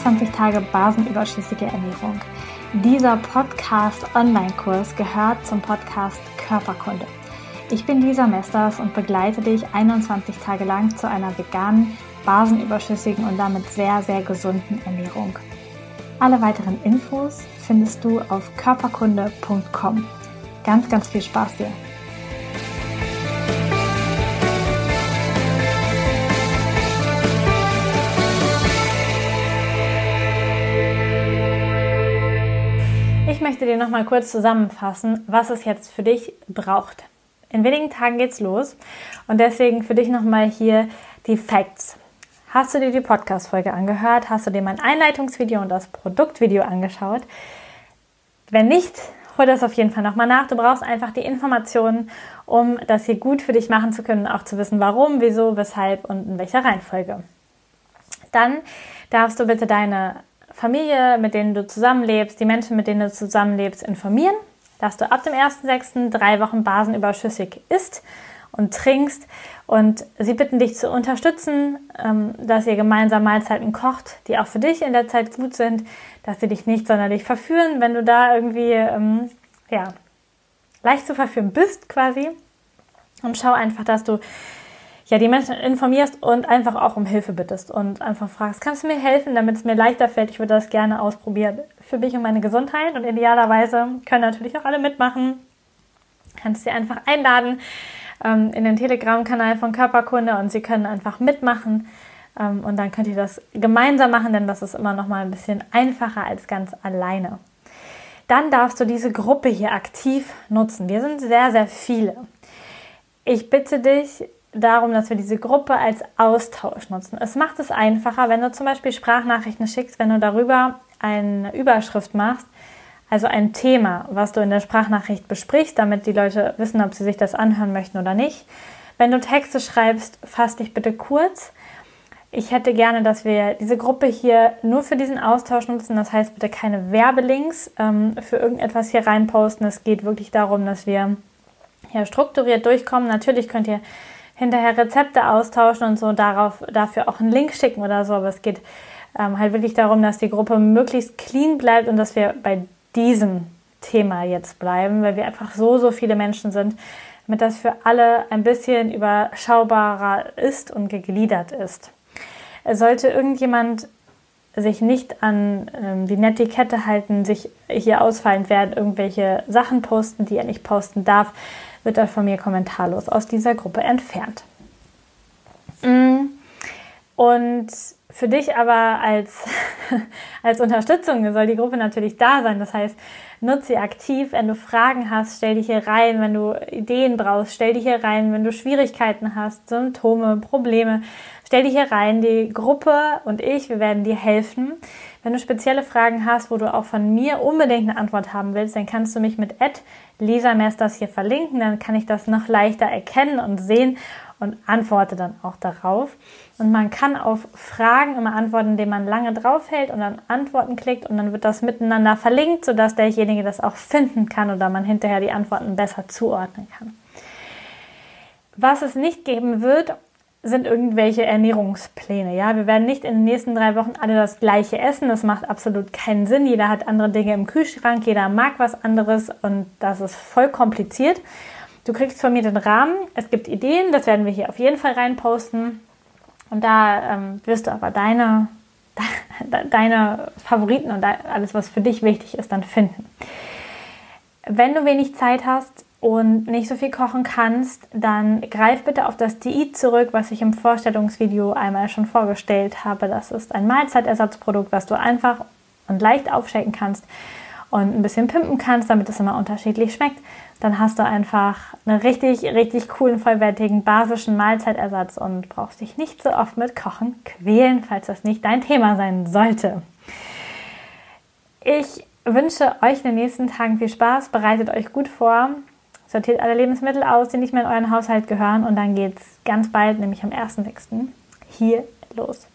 21 Tage basenüberschüssige Ernährung. Dieser Podcast-Online-Kurs gehört zum Podcast Körperkunde. Ich bin Lisa Mesters und begleite dich 21 Tage lang zu einer veganen, basenüberschüssigen und damit sehr, sehr gesunden Ernährung. Alle weiteren Infos findest du auf körperkunde.com. Ganz, ganz viel Spaß dir! Möchte dir noch mal kurz zusammenfassen, was es jetzt für dich braucht. In wenigen Tagen geht's los und deswegen für dich noch mal hier die Facts. Hast du dir die Podcast-Folge angehört? Hast du dir mein Einleitungsvideo und das Produktvideo angeschaut? Wenn nicht, hol das auf jeden Fall nochmal nach. Du brauchst einfach die Informationen, um das hier gut für dich machen zu können, auch zu wissen, warum, wieso, weshalb und in welcher Reihenfolge. Dann darfst du bitte deine Familie, mit denen du zusammenlebst, die Menschen, mit denen du zusammenlebst, informieren, dass du ab dem 1.6. drei Wochen basenüberschüssig isst und trinkst. Und sie bitten dich zu unterstützen, ähm, dass ihr gemeinsam Mahlzeiten kocht, die auch für dich in der Zeit gut sind, dass sie dich nicht sonderlich verführen, wenn du da irgendwie ähm, ja, leicht zu verführen bist quasi. Und schau einfach, dass du ja, die Menschen informierst und einfach auch um Hilfe bittest und einfach fragst, kannst du mir helfen, damit es mir leichter fällt? Ich würde das gerne ausprobieren für mich und meine Gesundheit und idealerweise können natürlich auch alle mitmachen. Kannst sie einfach einladen ähm, in den Telegram-Kanal von Körperkunde und sie können einfach mitmachen ähm, und dann könnt ihr das gemeinsam machen, denn das ist immer noch mal ein bisschen einfacher als ganz alleine. Dann darfst du diese Gruppe hier aktiv nutzen. Wir sind sehr, sehr viele. Ich bitte dich, darum, dass wir diese Gruppe als Austausch nutzen. Es macht es einfacher, wenn du zum Beispiel Sprachnachrichten schickst, wenn du darüber eine Überschrift machst, also ein Thema, was du in der Sprachnachricht besprichst, damit die Leute wissen, ob sie sich das anhören möchten oder nicht. Wenn du Texte schreibst, fass dich bitte kurz. Ich hätte gerne, dass wir diese Gruppe hier nur für diesen Austausch nutzen. Das heißt, bitte keine Werbelinks ähm, für irgendetwas hier reinposten. Es geht wirklich darum, dass wir hier strukturiert durchkommen. Natürlich könnt ihr hinterher Rezepte austauschen und so darauf, dafür auch einen Link schicken oder so. Aber es geht ähm, halt wirklich darum, dass die Gruppe möglichst clean bleibt und dass wir bei diesem Thema jetzt bleiben, weil wir einfach so, so viele Menschen sind, damit das für alle ein bisschen überschaubarer ist und gegliedert ist. Sollte irgendjemand sich nicht an ähm, die Netiquette halten, sich hier ausfallend werden, irgendwelche Sachen posten, die er nicht posten darf, wird er von mir kommentarlos aus dieser Gruppe entfernt. Und für dich aber als, als Unterstützung soll die Gruppe natürlich da sein. Das heißt, nutze sie aktiv. Wenn du Fragen hast, stell dich hier rein. Wenn du Ideen brauchst, stell dich hier rein. Wenn du Schwierigkeiten hast, Symptome, Probleme, stell dich hier rein. Die Gruppe und ich, wir werden dir helfen. Wenn du spezielle Fragen hast, wo du auch von mir unbedingt eine Antwort haben willst, dann kannst du mich mit Lisa Mesters hier verlinken. Dann kann ich das noch leichter erkennen und sehen und antworte dann auch darauf. Und man kann auf Fragen immer antworten, indem man lange draufhält und dann Antworten klickt und dann wird das miteinander verlinkt, sodass derjenige das auch finden kann oder man hinterher die Antworten besser zuordnen kann. Was es nicht geben wird, sind irgendwelche Ernährungspläne. Ja, wir werden nicht in den nächsten drei Wochen alle das gleiche essen. Das macht absolut keinen Sinn. Jeder hat andere Dinge im Kühlschrank, jeder mag was anderes und das ist voll kompliziert. Du kriegst von mir den Rahmen. Es gibt Ideen, das werden wir hier auf jeden Fall reinposten. Und da ähm, wirst du aber deine, deine Favoriten und alles, was für dich wichtig ist, dann finden. Wenn du wenig Zeit hast, und nicht so viel kochen kannst, dann greif bitte auf das Diät zurück, was ich im Vorstellungsvideo einmal schon vorgestellt habe. Das ist ein Mahlzeitersatzprodukt, was du einfach und leicht aufschenken kannst und ein bisschen pimpen kannst, damit es immer unterschiedlich schmeckt. Dann hast du einfach einen richtig, richtig coolen, vollwertigen, basischen Mahlzeitersatz und brauchst dich nicht so oft mit Kochen quälen, falls das nicht dein Thema sein sollte. Ich wünsche euch in den nächsten Tagen viel Spaß, bereitet euch gut vor sortiert alle Lebensmittel aus, die nicht mehr in euren Haushalt gehören und dann geht es ganz bald, nämlich am 1.6. hier los.